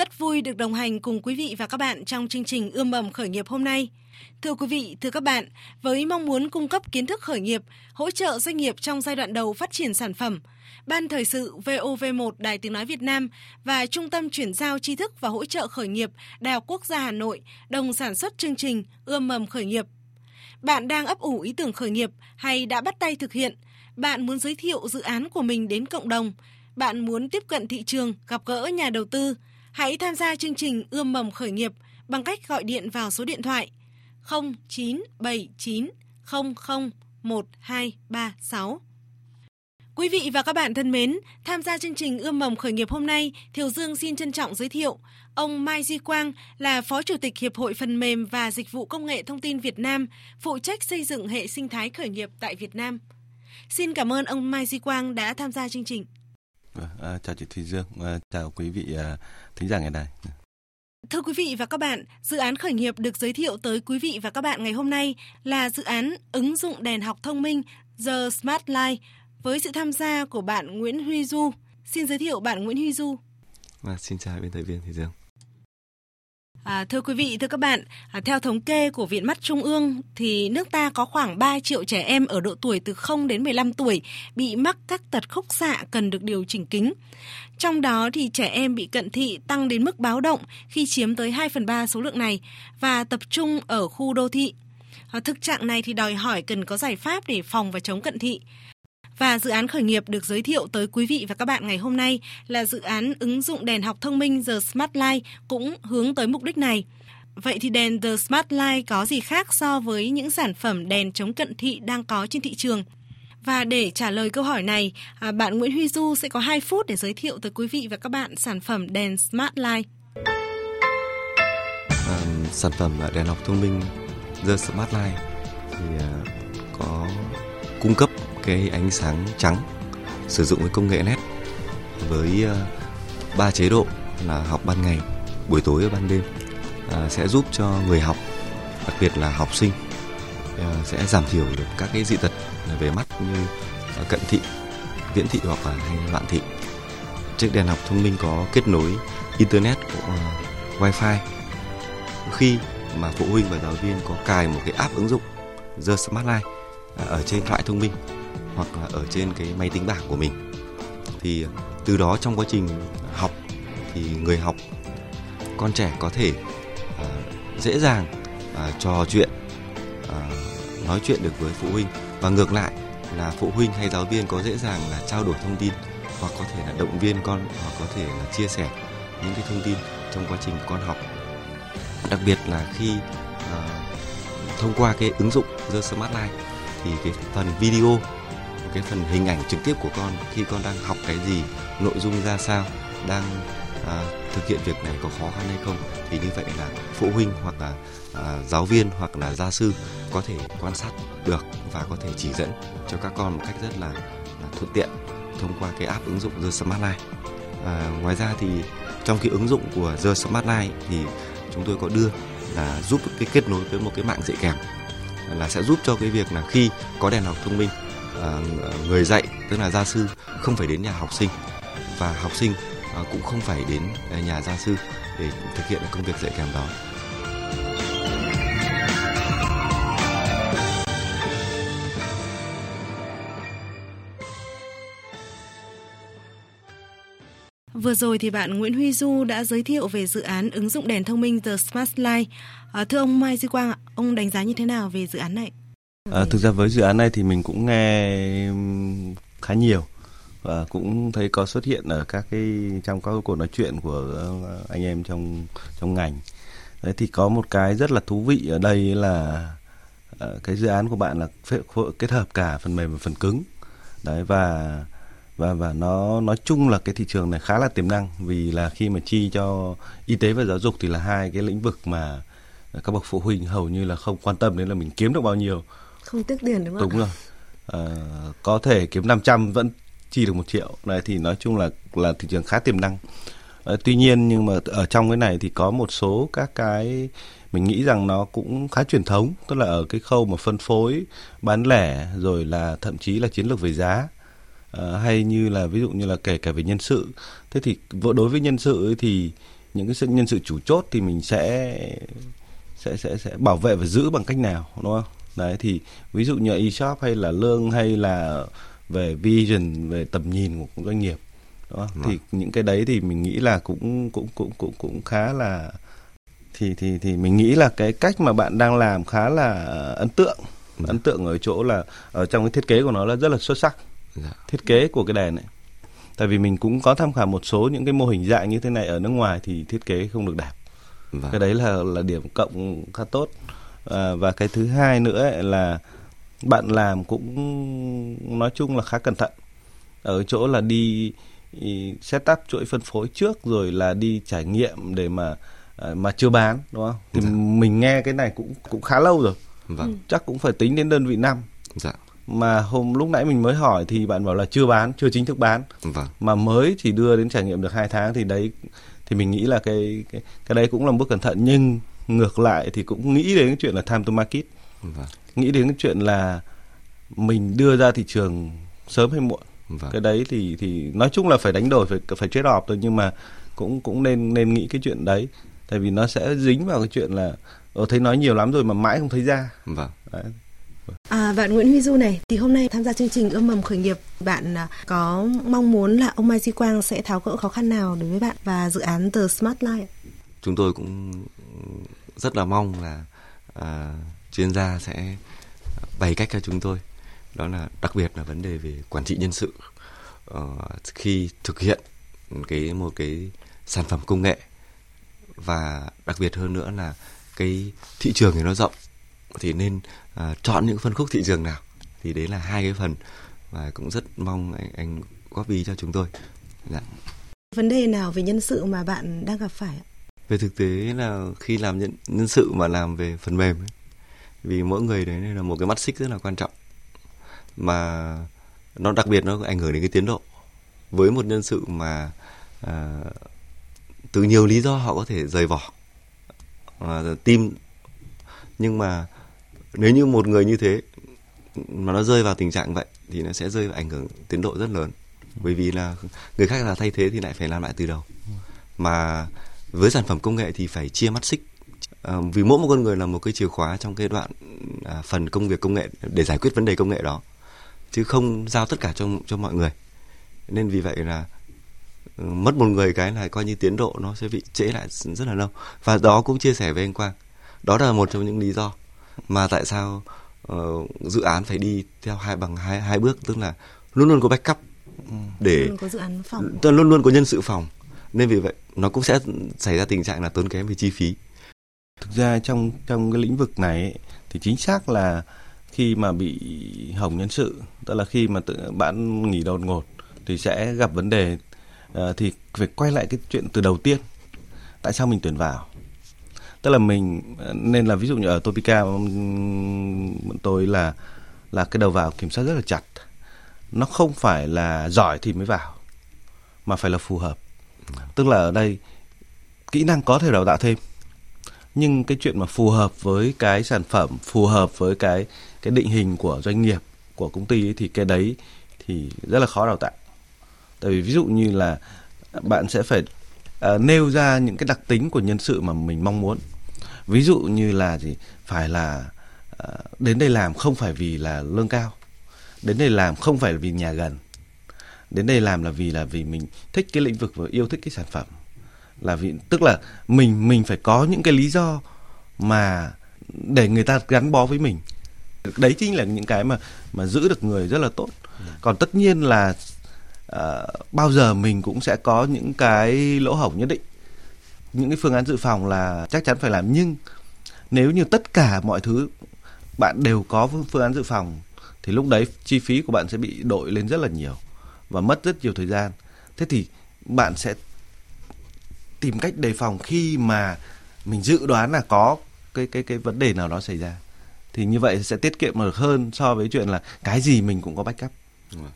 Rất vui được đồng hành cùng quý vị và các bạn trong chương trình Ươm mầm khởi nghiệp hôm nay. Thưa quý vị, thưa các bạn, với mong muốn cung cấp kiến thức khởi nghiệp, hỗ trợ doanh nghiệp trong giai đoạn đầu phát triển sản phẩm, Ban Thời sự VOV1 Đài Tiếng Nói Việt Nam và Trung tâm Chuyển giao tri thức và hỗ trợ khởi nghiệp Đại học Quốc gia Hà Nội đồng sản xuất chương trình Ươm mầm khởi nghiệp. Bạn đang ấp ủ ý tưởng khởi nghiệp hay đã bắt tay thực hiện? Bạn muốn giới thiệu dự án của mình đến cộng đồng? Bạn muốn tiếp cận thị trường, gặp gỡ nhà đầu tư? Hãy tham gia chương trình Ươm mầm khởi nghiệp bằng cách gọi điện vào số điện thoại 0979 00 1236. Quý vị và các bạn thân mến, tham gia chương trình Ươm mầm khởi nghiệp hôm nay, Thiều Dương xin trân trọng giới thiệu ông Mai Duy Quang là Phó Chủ tịch Hiệp hội Phần mềm và Dịch vụ Công nghệ Thông tin Việt Nam, phụ trách xây dựng hệ sinh thái khởi nghiệp tại Việt Nam. Xin cảm ơn ông Mai Duy Quang đã tham gia chương trình. À, chào chị Thùy Dương, à, chào quý vị à, thính giả ngày này. Thưa quý vị và các bạn, dự án khởi nghiệp được giới thiệu tới quý vị và các bạn ngày hôm nay là dự án ứng dụng đèn học thông minh The Smart Light với sự tham gia của bạn Nguyễn Huy Du. Xin giới thiệu bạn Nguyễn Huy Du. À, xin chào biên tập viên Thùy Dương. À, thưa quý vị, thưa các bạn, à, theo thống kê của Viện Mắt Trung ương thì nước ta có khoảng 3 triệu trẻ em ở độ tuổi từ 0 đến 15 tuổi bị mắc các tật khúc xạ cần được điều chỉnh kính. Trong đó thì trẻ em bị cận thị tăng đến mức báo động khi chiếm tới 2 phần 3 số lượng này và tập trung ở khu đô thị. À, thực trạng này thì đòi hỏi cần có giải pháp để phòng và chống cận thị. Và dự án khởi nghiệp được giới thiệu tới quý vị và các bạn ngày hôm nay là dự án ứng dụng đèn học thông minh The Smart Light cũng hướng tới mục đích này. Vậy thì đèn The Smart Light có gì khác so với những sản phẩm đèn chống cận thị đang có trên thị trường? Và để trả lời câu hỏi này, à, bạn Nguyễn Huy Du sẽ có 2 phút để giới thiệu tới quý vị và các bạn sản phẩm đèn Smart Light. À, sản phẩm à, đèn học thông minh The Smart Light thì à, có cung cấp cái ánh sáng trắng sử dụng với công nghệ LED với ờ, ba chế độ là học ban ngày, buổi tối và ban đêm à, sẽ giúp cho người học, đặc biệt là học sinh à, sẽ giảm thiểu được các cái dị tật về mắt như ờ, cận thị, viễn thị hoặc là hay loạn thị. Chiếc đèn học thông minh có kết nối internet của uh, wifi. Khi mà phụ huynh và giáo viên có cài một cái app ứng dụng The Smart Life ở trên thoại thông minh hoặc là ở trên cái máy tính bảng của mình. Thì từ đó trong quá trình học thì người học con trẻ có thể uh, dễ dàng uh, trò chuyện uh, nói chuyện được với phụ huynh. Và ngược lại là phụ huynh hay giáo viên có dễ dàng là trao đổi thông tin hoặc có thể là động viên con hoặc có thể là chia sẻ những cái thông tin trong quá trình con học. Đặc biệt là khi uh, thông qua cái ứng dụng The Smart Life thì cái phần video cái phần hình ảnh trực tiếp của con khi con đang học cái gì nội dung ra sao đang à, thực hiện việc này có khó khăn hay không thì như vậy là phụ huynh hoặc là à, giáo viên hoặc là gia sư có thể quan sát được và có thể chỉ dẫn cho các con một cách rất là, là thuận tiện thông qua cái app ứng dụng The Smart Line. À, ngoài ra thì trong cái ứng dụng của The Smart Line thì chúng tôi có đưa là giúp cái kết nối với một cái mạng dạy kèm là sẽ giúp cho cái việc là khi có đèn học thông minh à, người dạy, tức là gia sư không phải đến nhà học sinh và học sinh à, cũng không phải đến nhà gia sư để thực hiện công việc dạy kèm đó. Vừa rồi thì bạn Nguyễn Huy Du đã giới thiệu về dự án ứng dụng đèn thông minh The Smart Light. À, thưa ông Mai Duy Quang, ông đánh giá như thế nào về dự án này? À, thực ra với dự án này thì mình cũng nghe khá nhiều và cũng thấy có xuất hiện ở các cái trong các cuộc nói chuyện của ờ, anh em trong trong ngành. Đấy thì có một cái rất là thú vị ở đây là ờ, cái dự án của bạn là kết hợp cả phần mềm và phần cứng. Đấy và và và nó nói chung là cái thị trường này khá là tiềm năng vì là khi mà chi cho y tế và giáo dục thì là hai cái lĩnh vực mà các bậc phụ huynh hầu như là không quan tâm đến là mình kiếm được bao nhiêu. Không tiếc tiền đúng không đúng rồi. À, có thể kiếm 500 vẫn chi được một triệu. Này thì nói chung là là thị trường khá tiềm năng. À, tuy nhiên nhưng mà ở trong cái này thì có một số các cái mình nghĩ rằng nó cũng khá truyền thống. Tức là ở cái khâu mà phân phối bán lẻ rồi là thậm chí là chiến lược về giá à, hay như là ví dụ như là kể cả về nhân sự. Thế thì đối với nhân sự ấy thì những cái nhân sự chủ chốt thì mình sẽ sẽ sẽ sẽ bảo vệ và giữ bằng cách nào đúng không? Đấy thì ví dụ như e-shop hay là lương hay là về vision về tầm nhìn của doanh nghiệp đó thì vâng. những cái đấy thì mình nghĩ là cũng cũng cũng cũng cũng khá là thì thì thì mình nghĩ là cái cách mà bạn đang làm khá là ấn tượng. Dạ. ấn tượng ở chỗ là ở trong cái thiết kế của nó là rất là xuất sắc dạ. thiết kế của cái đèn này tại vì mình cũng có tham khảo một số những cái mô hình dạng như thế này ở nước ngoài thì thiết kế không được đẹp vâng. cái đấy là là điểm cộng khá tốt à, và cái thứ hai nữa là bạn làm cũng nói chung là khá cẩn thận ở chỗ là đi setup chuỗi phân phối trước rồi là đi trải nghiệm để mà à, mà chưa bán đúng không? Thì dạ. mình nghe cái này cũng cũng khá lâu rồi. Vâng. Chắc cũng phải tính đến đơn vị năm. Dạ. Mà hôm lúc nãy mình mới hỏi thì bạn bảo là chưa bán, chưa chính thức bán. Vâng. Mà mới chỉ đưa đến trải nghiệm được hai tháng thì đấy thì mình nghĩ là cái cái cái đấy cũng là một bước cẩn thận nhưng ngược lại thì cũng nghĩ đến cái chuyện là time to market. Vâng. Nghĩ đến cái chuyện là mình đưa ra thị trường sớm hay muộn vâng. cái đấy thì thì nói chung là phải đánh đổi phải phải trade off thôi nhưng mà cũng cũng nên nên nghĩ cái chuyện đấy tại vì nó sẽ dính vào cái chuyện là ở thấy nói nhiều lắm rồi mà mãi không thấy ra vâng đấy. À, bạn Nguyễn Huy Du này, thì hôm nay tham gia chương trình ươm mầm khởi nghiệp, bạn à, có mong muốn là ông Mai Duy Quang sẽ tháo gỡ khó khăn nào đối với bạn và dự án The Smart Life? Chúng tôi cũng rất là mong là à, chuyên gia sẽ bày cách cho chúng tôi. Đó là đặc biệt là vấn đề về quản trị nhân sự. À, khi thực hiện cái một cái sản phẩm công nghệ và đặc biệt hơn nữa là cái thị trường thì nó rộng thì nên uh, chọn những phân khúc thị trường nào thì đấy là hai cái phần và cũng rất mong anh, anh góp ý cho chúng tôi. Dạ. Vấn đề nào về nhân sự mà bạn đang gặp phải? Về thực tế là khi làm nhân, nhân sự mà làm về phần mềm ấy, vì mỗi người đấy là một cái mắt xích rất là quan trọng mà nó đặc biệt nó ảnh hưởng đến cái tiến độ với một nhân sự mà à, từ nhiều lý do họ có thể rời vỏ à, tim nhưng mà nếu như một người như thế mà nó rơi vào tình trạng vậy thì nó sẽ rơi vào ảnh hưởng tiến độ rất lớn. Bởi vì là người khác là thay thế thì lại phải làm lại từ đầu. Mà với sản phẩm công nghệ thì phải chia mắt xích. À, vì mỗi một con người là một cái chìa khóa trong cái đoạn à, phần công việc công nghệ để giải quyết vấn đề công nghệ đó. Chứ không giao tất cả cho cho mọi người. Nên vì vậy là ừ, mất một người cái là coi như tiến độ nó sẽ bị trễ lại rất là lâu. Và đó cũng chia sẻ với anh Quang. Đó là một trong những lý do mà tại sao uh, dự án phải đi theo hai bằng hai hai bước? Tức là luôn luôn có backup để luôn có dự án phòng. Luôn luôn có nhân sự phòng. Nên vì vậy nó cũng sẽ xảy ra tình trạng là tốn kém về chi phí. Thực ra trong trong cái lĩnh vực này ấy, thì chính xác là khi mà bị hỏng nhân sự tức là khi mà tự bạn nghỉ đột ngột thì sẽ gặp vấn đề uh, thì phải quay lại cái chuyện từ đầu tiên. Tại sao mình tuyển vào tức là mình nên là ví dụ như ở Topica bọn tôi là là cái đầu vào kiểm soát rất là chặt. Nó không phải là giỏi thì mới vào mà phải là phù hợp. Tức là ở đây kỹ năng có thể đào tạo thêm nhưng cái chuyện mà phù hợp với cái sản phẩm phù hợp với cái cái định hình của doanh nghiệp của công ty ấy, thì cái đấy thì rất là khó đào tạo. Tại vì ví dụ như là bạn sẽ phải uh, nêu ra những cái đặc tính của nhân sự mà mình mong muốn ví dụ như là gì? Phải là ờ, đến đây làm không phải vì là lương cao. Đến đây làm không phải vì nhà gần. Đến đây làm là vì là vì mình thích cái lĩnh vực và yêu thích cái sản phẩm. Là vì tức là mình mình phải có những cái lý do mà để người ta gắn bó với mình. Đấy chính là những cái mà mà giữ được người rất là tốt. Còn tất nhiên là uh, bao giờ mình cũng sẽ có những cái lỗ hổng nhất định những cái phương án dự phòng là chắc chắn phải làm. Nhưng nếu như tất cả mọi thứ bạn đều có phương án dự phòng thì lúc đấy chi phí của bạn sẽ bị đội lên rất là nhiều và mất rất nhiều thời gian. Thế thì bạn sẽ tìm cách đề phòng khi mà mình dự đoán là có cái cái cái vấn đề nào đó xảy ra. Thì như vậy sẽ tiết kiệm được hơn so với chuyện là cái gì mình cũng có backup.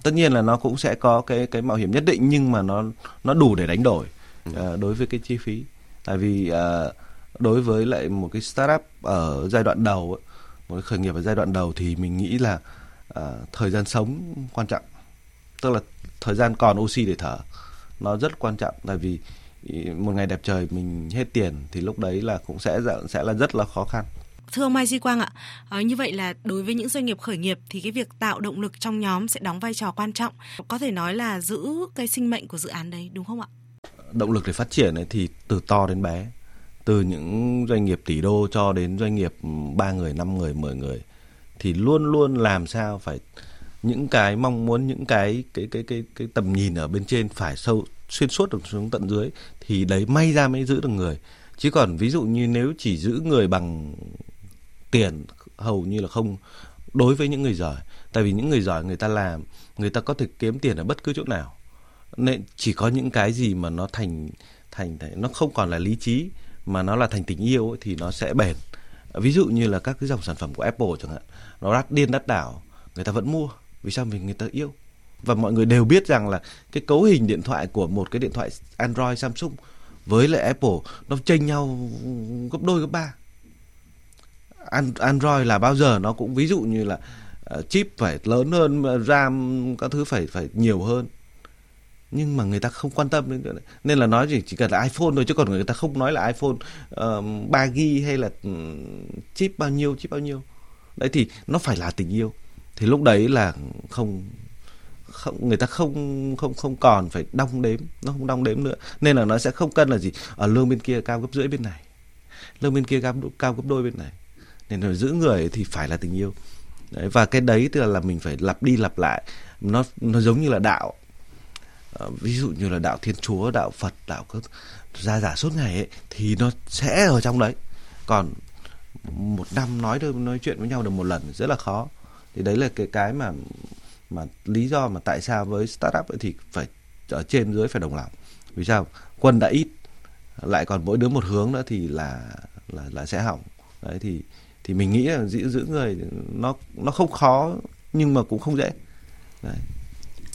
Tất nhiên là nó cũng sẽ có cái cái mạo hiểm nhất định nhưng mà nó nó đủ để đánh đổi uh, đối với cái chi phí tại vì uh, đối với lại một cái startup ở giai đoạn đầu một cái khởi nghiệp ở giai đoạn đầu thì mình nghĩ là uh, thời gian sống quan trọng. Tức là thời gian còn oxy để thở nó rất quan trọng. Tại vì một ngày đẹp trời mình hết tiền thì lúc đấy là cũng sẽ sẽ là rất là khó khăn. Thưa ông Mai Duy Quang ạ, à, như vậy là đối với những doanh nghiệp khởi nghiệp thì cái việc tạo động lực trong nhóm sẽ đóng vai trò quan trọng, có thể nói là giữ cái sinh mệnh của dự án đấy đúng không ạ? Động lực để phát triển ấy thì từ to đến bé, từ những doanh nghiệp tỷ đô cho đến doanh nghiệp ừ, 3 người, 5 người, 10 người thì luôn luôn làm sao phải những cái mong muốn những cái cái cái cái cái tầm nhìn ở bên trên phải sâu xuyên suốt được xuống tận dưới thì đấy may ra mới giữ được người. Chứ còn ví dụ như nếu chỉ giữ người bằng tiền hầu như là không đối với những người giỏi tại vì những người giỏi người ta làm người ta có thể kiếm tiền ở bất cứ chỗ nào nên chỉ có những cái gì mà nó thành thành nó không còn là lý trí mà nó là thành tình yêu ấy, thì nó sẽ bền. Ví dụ như là các cái dòng sản phẩm của Apple chẳng hạn nó đắt điên đắt đảo người ta vẫn mua vì sao? Vì người ta yêu. Và mọi người đều biết rằng là cái cấu hình điện thoại của một cái điện thoại Android Samsung với lại Apple nó chênh nhau gấp đôi gấp ba. Android là bao giờ nó cũng ví dụ như là ờ, chip phải lớn hơn RAM các thứ phải phải nhiều hơn nhưng mà người ta không quan tâm đến nên là nói chỉ chỉ cần là iPhone thôi chứ còn người ta không nói là iPhone uh, 3 g hay là chip bao nhiêu chip bao nhiêu. Đấy thì nó phải là tình yêu. Thì lúc đấy là không không người ta không không không còn phải đong đếm nó không đong đếm nữa. Nên là nó sẽ không cân là gì? Ở lương bên kia cao gấp rưỡi bên này. Lương bên kia cao cao gấp đôi bên này. Nên là giữ người thì phải là tình yêu. Đấy, và cái đấy tức là mình phải lặp đi lặp lại. Nó nó giống như là đạo. Ờ, ví dụ như là đạo thiên chúa, đạo phật, đạo các ra giả suốt ngày ấy, thì nó sẽ ở trong đấy. Còn một năm nói được, nói chuyện với nhau được một lần rất là khó. Thì đấy là cái cái mà mà lý do mà tại sao với startup ấy thì phải ở trên dưới phải đồng lòng. Vì sao? Quân đã ít, lại còn mỗi đứa một hướng nữa thì là là là sẽ hỏng. Đấy, thì thì mình nghĩ là giữ giữ người nó nó không khó nhưng mà cũng không dễ. Đấy.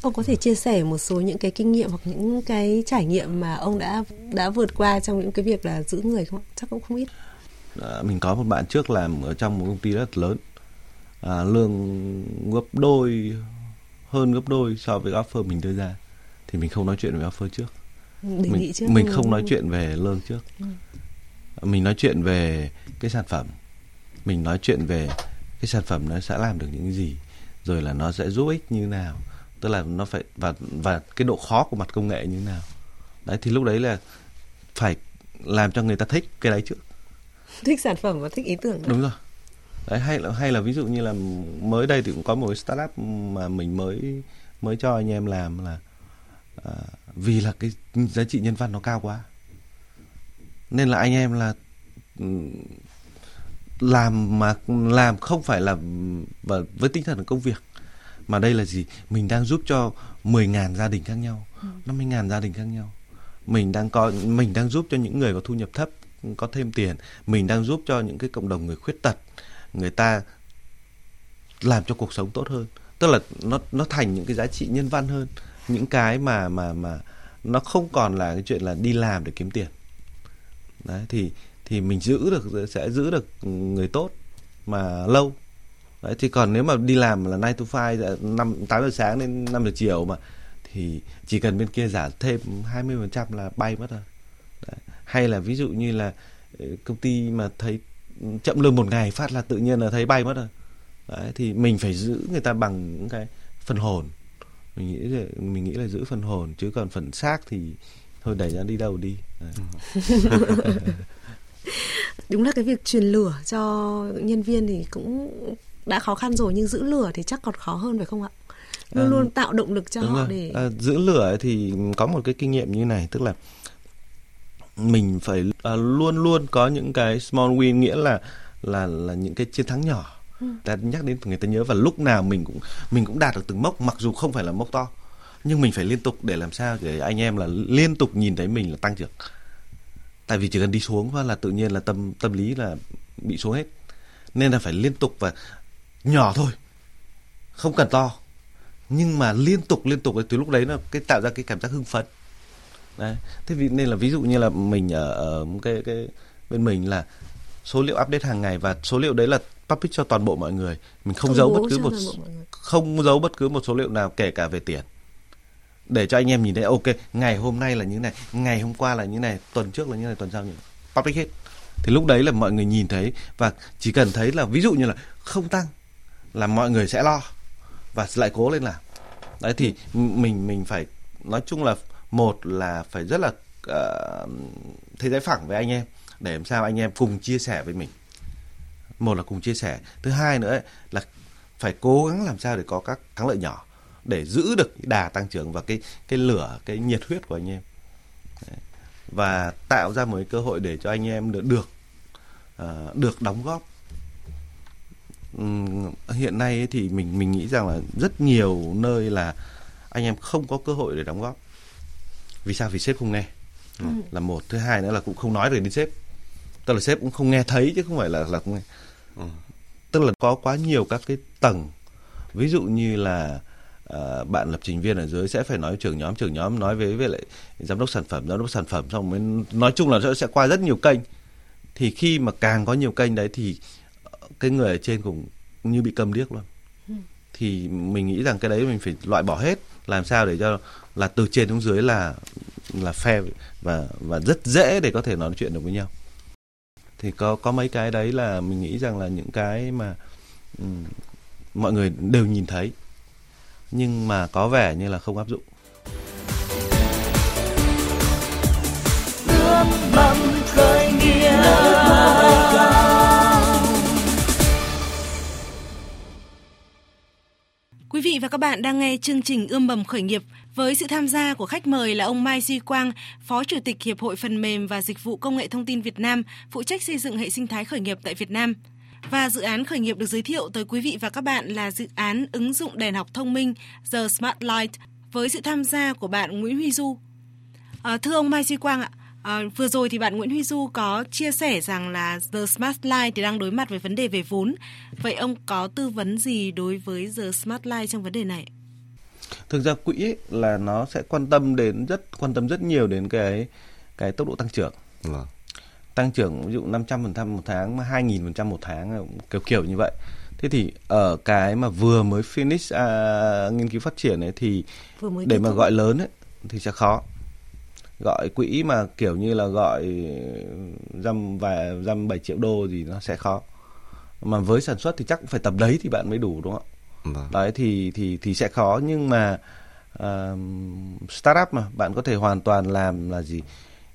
Ông có thể chia sẻ một số những cái kinh nghiệm hoặc những cái trải nghiệm mà ông đã đã vượt qua trong những cái việc là giữ người không? Chắc cũng không ít. À, mình có một bạn trước làm ở trong một công ty rất lớn, à, lương gấp đôi hơn gấp đôi so với offer mình đưa ra, thì mình không nói chuyện về offer trước. Đề mình, trước mình không nói chuyện về lương trước. Ừ. Mình nói chuyện về cái sản phẩm mình nói chuyện về cái sản phẩm nó sẽ làm được những gì rồi là nó sẽ giúp ích như nào tức là nó phải và và cái độ khó của mặt công nghệ như nào? Đấy thì lúc đấy là phải làm cho người ta thích cái đấy trước thích sản phẩm và thích ý tưởng. Đúng rồi. Đấy hay là hay là ví dụ như là mới đây thì cũng có một cái startup mà mình mới mới cho anh em làm là à, vì là cái giá trị nhân văn nó cao quá. Nên là anh em là làm mà làm không phải là và với tinh thần công việc mà đây là gì? Mình đang giúp cho 10.000 gia đình khác nhau ừ. 50.000 gia đình khác nhau. Mình đang có mình đang giúp cho những người có thu nhập thấp có thêm tiền. Mình đang giúp cho những cái cộng đồng người khuyết tật người ta làm cho cuộc sống tốt hơn. Tức là nó nó thành những cái giá trị nhân văn hơn. Những cái mà mà mà nó không còn là cái chuyện là đi làm để kiếm tiền. Đấy thì thì mình giữ được sẽ giữ được người tốt mà lâu đấy thì còn nếu mà đi làm là 9 to 5 năm tám giờ sáng đến 5 giờ chiều mà thì chỉ cần bên kia giả thêm 20% là bay mất rồi. Đấy. hay là ví dụ như là ờ, công ty mà thấy chậm lương một ngày phát là tự nhiên là thấy bay mất rồi. Đấy thì mình phải giữ người ta bằng những cái phần hồn. Mình nghĩ là mình nghĩ là giữ phần hồn chứ còn phần xác thì thôi đẩy ra đi đâu đi. Đúng là cái việc truyền lửa cho nhân viên thì cũng đã khó khăn rồi nhưng giữ lửa thì chắc còn khó hơn phải không ạ luôn à, luôn tạo động lực cho họ rồi. để à, giữ lửa thì có một cái kinh nghiệm như này tức là mình phải à, luôn luôn có những cái small win nghĩa là là là những cái chiến thắng nhỏ ừ. ta nhắc đến người ta nhớ và lúc nào mình cũng mình cũng đạt được từng mốc mặc dù không phải là mốc to nhưng mình phải liên tục để làm sao để anh em là liên tục nhìn thấy mình là tăng trưởng tại vì chỉ cần đi xuống là tự nhiên là tâm tâm lý là bị xuống hết nên là phải liên tục và nhỏ thôi. Không cần to. Nhưng mà liên tục liên tục từ lúc đấy nó cái tạo ra cái cảm giác hưng phấn. Đấy. Thế vì nên là ví dụ như là mình ở, ở cái cái bên mình là số liệu update hàng ngày và số liệu đấy là public cho toàn bộ mọi người. Mình không Công giấu bất cứ một không giấu bất cứ một số liệu nào kể cả về tiền. Để cho anh em nhìn thấy ok ngày hôm nay là như này ngày hôm qua là như này tuần trước là như này tuần sau như này. Public hết. Thì lúc đấy là mọi người nhìn thấy và chỉ cần thấy là ví dụ như là không tăng là mọi người sẽ lo và lại cố lên làm. Đấy thì mình mình phải nói chung là một là phải rất là uh, thế giới phẳng với anh em để làm sao anh em cùng chia sẻ với mình. Một là cùng chia sẻ. Thứ hai nữa ấy, là phải cố gắng làm sao để có các thắng lợi nhỏ để giữ được đà tăng trưởng và cái cái lửa cái nhiệt huyết của anh em. Đấy. và tạo ra một cái cơ hội để cho anh em được được uh, được đóng góp hiện nay thì mình mình nghĩ rằng là rất nhiều nơi là anh em không có cơ hội để đóng góp. Vì sao? Vì sếp không nghe. Là một. Thứ hai nữa là cũng không nói được đến sếp. Tức là sếp cũng không nghe thấy chứ không phải là là không nghe. Tức là có quá nhiều các cái tầng. Ví dụ như là ờ, bạn lập trình viên ở dưới sẽ phải nói trưởng nhóm trưởng nhóm nói với với lại giám đốc sản phẩm giám đốc sản phẩm xong mới nói chung là sẽ- sẽ qua rất nhiều kênh. Thì khi mà càng có nhiều kênh đấy thì cái người ở trên cũng như bị câm điếc luôn. Thì mình nghĩ rằng cái đấy mình phải loại bỏ hết làm sao để cho là từ trên xuống dưới là là fair và và rất dễ để có thể nói chuyện được với nhau. Thì có có mấy cái đấy là mình nghĩ rằng là những cái mà ừm, mọi người đều nhìn thấy nhưng mà có vẻ như là không áp dụng Quý vị và các bạn đang nghe chương trình Ươm mầm khởi nghiệp với sự tham gia của khách mời là ông Mai Duy Quang, Phó Chủ tịch Hiệp hội Phần mềm và Dịch vụ Công nghệ Thông tin Việt Nam, phụ trách xây dựng hệ sinh thái khởi nghiệp tại Việt Nam. Và dự án khởi nghiệp được giới thiệu tới quý vị và các bạn là dự án ứng dụng đèn học thông minh The Smart Light với sự tham gia của bạn Nguyễn Huy Du. À, thưa ông Mai Duy Quang ạ, à, vừa rồi thì bạn Nguyễn Huy Du có chia sẻ rằng là The Smart Light thì đang đối mặt với vấn đề về vốn. Vậy ông có tư vấn gì đối với The Smart Light trong vấn đề này? thực ra quỹ ấy là nó sẽ quan tâm đến rất quan tâm rất nhiều đến cái cái tốc độ tăng trưởng Vâng. tăng trưởng ví dụ 500% một tháng mà 2000% một tháng kiểu kiểu như vậy. Thế thì ở cái mà vừa mới finish à, nghiên cứu phát triển ấy thì Vừa mới để mà gọi lớn ấy thì sẽ khó. Gọi quỹ mà kiểu như là gọi dăm vài dăm 7 triệu đô gì nó sẽ khó. Mà với sản xuất thì chắc cũng phải tầm đấy thì bạn mới đủ đúng không? Vâng. đấy thì thì thì sẽ khó nhưng mà uh, startup mà bạn có thể hoàn toàn làm là gì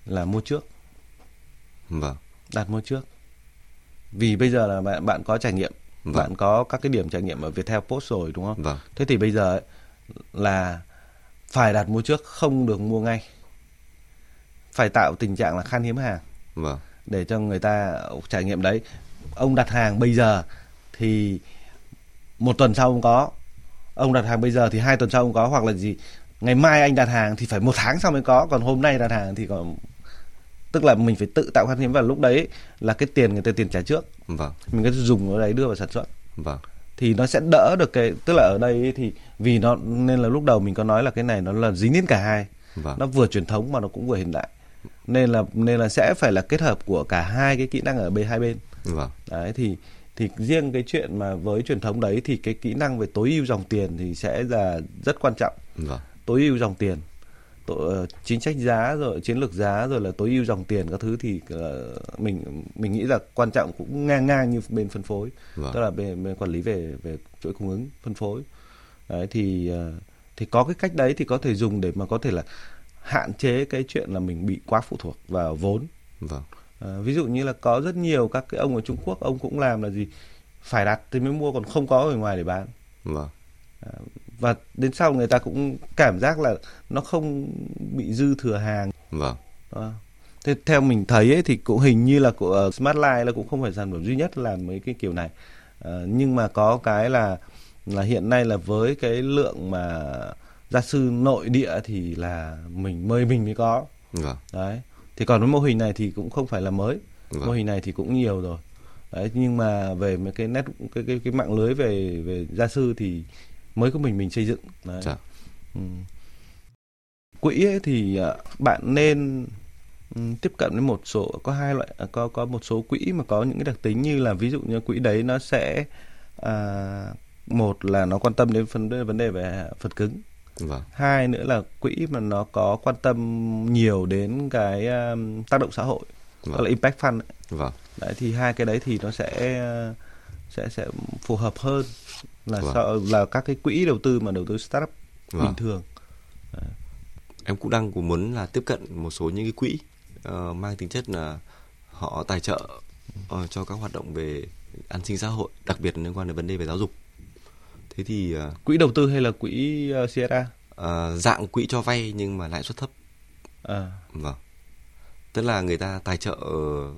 là mua trước Vâng. đặt mua trước vì bây giờ là bạn bạn có trải nghiệm Vâng. bạn có các cái điểm trải nghiệm ở Viettel Post rồi đúng không Vâng. thế thì bây giờ ấy, là phải đặt mua trước không được mua ngay phải tạo tình trạng là khan hiếm hàng. Vâng. để cho người ta trải nghiệm đấy. Ông đặt hàng bây giờ thì một tuần sau ông có. Ông đặt hàng bây giờ thì hai tuần sau ông có hoặc là gì. Ngày mai anh đặt hàng thì phải một tháng sau mới có còn hôm nay đặt hàng thì còn tức là mình phải tự tạo khan hiếm. Và lúc đấy là cái tiền người ta tiền trả trước. Vâng. mình thể dùng nó đấy đưa vào sản xuất. Vâng. thì nó sẽ đỡ được cái tức là ở đây thì vì nó nên là lúc đầu mình có nói là cái này nó là dính đến cả hai. Vâng. nó vừa truyền thống mà nó cũng vừa hiện đại nên là nên là sẽ phải là kết hợp của cả hai cái kỹ năng ở bên hai bên Vâng. đấy thì thì riêng cái chuyện mà với truyền thống đấy thì cái kỹ năng về tối ưu dòng tiền thì sẽ là rất quan trọng Vâng. tối ưu dòng tiền tổ, ờ, chính sách giá rồi chiến lược giá rồi là tối ưu dòng tiền các thứ thì ờ, mình mình nghĩ là quan trọng cũng ngang ngang như bên phân phối Vâng. tức là bên, bên quản lý về về chuỗi cung ứng phân phối đấy thì ờ, thì có cái cách đấy thì có thể dùng để mà có thể là hạn chế cái chuyện là mình bị quá phụ thuộc vào vốn Vâng. Ờ, ví dụ như là có rất nhiều các cái ông ở Trung Quốc ông cũng làm là gì phải đặt thì mới mua còn không có ở ngoài để bán Vâng. và đến sau người ta cũng cảm giác là nó không bị dư thừa hàng Vâng. Đó. Thế theo mình thấy ấy, thì cũng hình như là của Smart Life là cũng không phải sản phẩm duy nhất làm mấy cái kiểu này Ờ, nhưng mà có cái là là hiện nay là với cái lượng mà gia sư nội địa thì là mình mời mình mới có Vâng. đấy thì còn với mô hình này thì cũng không phải là mới Vâng. mô hình này thì cũng nhiều rồi Đấy, nhưng mà về mấy cái nét cái cái cái mạng lưới về về gia sư thì mới có mình mình xây dựng. Đấy. Dạ. Ừ. Quỹ ấy thì à, bạn nên ừ, tiếp cận với một số có hai loại à, có có một số quỹ mà có những cái đặc tính như là ví dụ như quỹ đấy nó sẽ à, một là nó quan tâm đến đề vấn đề về phần cứng Vâng. hai nữa là quỹ mà nó có quan tâm nhiều đến cái um, tác động xã hội Vâng. là impact fund ấy. Vâng. đấy thì hai cái đấy thì nó sẽ sẽ sẽ phù hợp hơn là Vâng. so, là các cái quỹ đầu tư mà đầu tư startup Vâng. bình thường Em cũng đang cũng muốn là tiếp cận một số những cái quỹ ờ, mang tính chất là họ tài trợ ờ, cho các hoạt động về an sinh xã hội, đặc biệt liên quan đến vấn đề về giáo dục. Thế thì ờ, quỹ đầu tư hay là quỹ uh, CSA ờ, dạng quỹ cho vay nhưng mà lãi suất thấp. à, Vâng. Tức là người ta tài trợ ờ,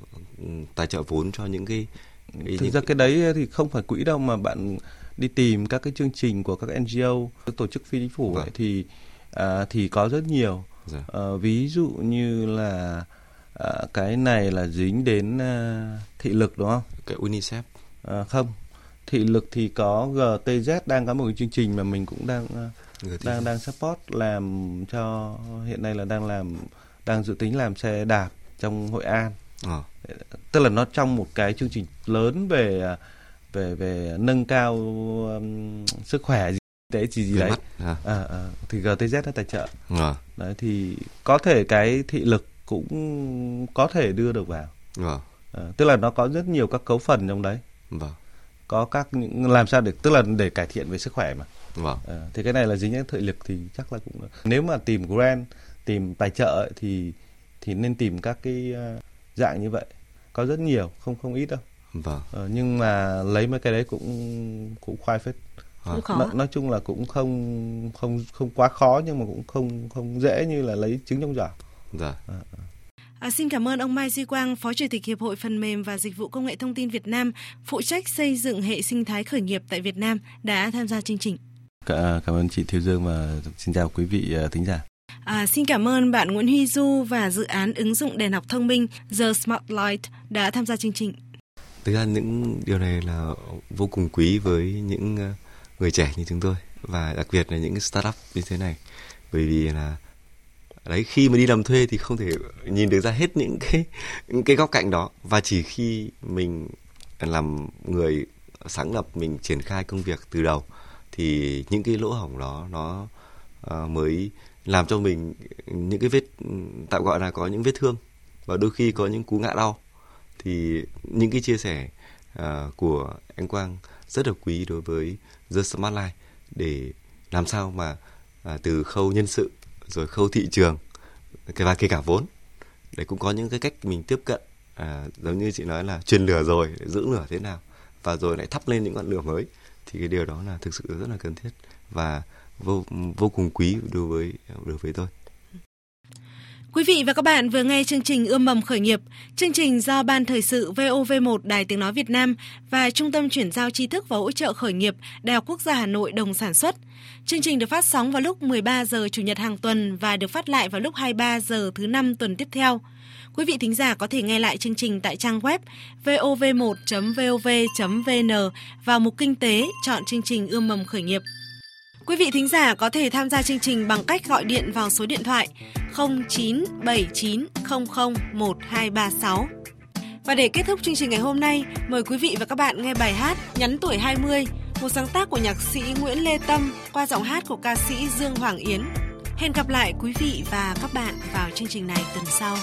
tài trợ vốn cho những cái, cái thực những ra cái đấy thì không phải quỹ đâu mà bạn đi tìm các cái chương trình của các NGO các tổ chức phi chính phủ Vâng. ấy, thì à, thì có rất nhiều Dạ. Ờ, ví dụ như là à, cái này là dính đến à, thị lực đúng không cái UNICEF à, không thị lực thì có GTZ đang có một cái chương trình mà mình cũng đang à, người đang đang support làm cho hiện nay là đang làm đang dự tính làm xe đạp trong Hội An. Ờ, tức là nó trong một cái chương trình lớn về à, về về nâng cao um, sức khỏe gì đấy gì gì về đấy. mắt. À, à, à, thì GTZ nó tài trợ. Ờ, đấy thì có thể cái thị lực cũng có thể đưa được vào. Vâng, à, tức là nó có rất nhiều các cấu phần trong đấy. Vâng, có các những làm sao để tức là để cải thiện về sức khỏe mà. Vâng, à, thì cái này là dính đến thị lực thì chắc là cũng nếu mà tìm grant tìm tài trợ ấy, thì thì nên tìm các cái à, dạng như vậy. Có rất nhiều không không ít đâu. Vâng. Ờ, nhưng mà lấy mấy cái đấy cũng cũng khoai phết. Cũng khó. Nói, nói chung là cũng không không không quá khó nhưng mà cũng không không dễ như là lấy trứng trong giỏ. Dạ. À, xin cảm ơn ông Mai Duy Quang, Phó Chủ tịch Hiệp hội Phần mềm và Dịch vụ Công nghệ Thông tin Việt Nam, phụ trách xây dựng hệ sinh thái khởi nghiệp tại Việt Nam đã tham gia chương trình. Cả, cảm ơn chị Thiêu Dương và xin chào quý vị uh, thính giả À, xin cảm ơn bạn Nguyễn Huy Du và dự án ứng dụng đèn học thông minh The Smart Light đã tham gia chương trình. Thực ra những điều này là vô cùng quý với những ờ, người trẻ như chúng tôi và đặc biệt là những cái startup như thế này bởi vì là đấy khi mà đi làm thuê thì không thể nhìn được ra hết những cái những cái góc cạnh đó. Và chỉ khi mình làm người sáng lập mình triển khai công việc từ đầu thì những cái lỗ hổng đó nó uh, mới làm cho mình những cái vết tạm gọi là có những vết thương. Và đôi khi có những cú ngã đau. Thì những cái chia sẻ uh, của anh Quang rất là quý đối với The Smart Life để làm sao mà uh, từ khâu nhân sự rồi khâu thị trường cái và kể cả vốn. Để cũng có những cái cách mình tiếp cận. À, giống như chị nói là truyền lửa rồi để giữ lửa thế nào và rồi lại thắp lên những ngọn lửa mới thì cái điều đó là thực sự rất là cần thiết và vô vô cùng quý đối với đối với tôi. Quý vị và các bạn vừa nghe chương trình Ươm mầm khởi nghiệp, chương trình do Ban Thời sự VOV1 Đài Tiếng Nói Việt Nam và Trung tâm Chuyển giao tri thức và hỗ trợ khởi nghiệp Đại học Quốc gia Hà Nội đồng sản xuất. Chương trình được phát sóng vào lúc 13 giờ Chủ nhật hàng tuần và được phát lại vào lúc 23 giờ thứ năm tuần tiếp theo. Quý vị thính giả có thể nghe lại chương trình tại trang web vov1.vov.vn vào mục Kinh tế, chọn chương trình Ươm mầm khởi nghiệp. Quý vị thính giả có thể tham gia chương trình bằng cách gọi điện vào số điện thoại 0979001236. Và để kết thúc chương trình ngày hôm nay, mời quý vị và các bạn nghe bài hát Nhắn tuổi 20, một sáng tác của nhạc sĩ Nguyễn Lê Tâm qua giọng hát của ca sĩ Dương Hoàng Yến. Hẹn gặp lại quý vị và các bạn vào chương trình này tuần sau.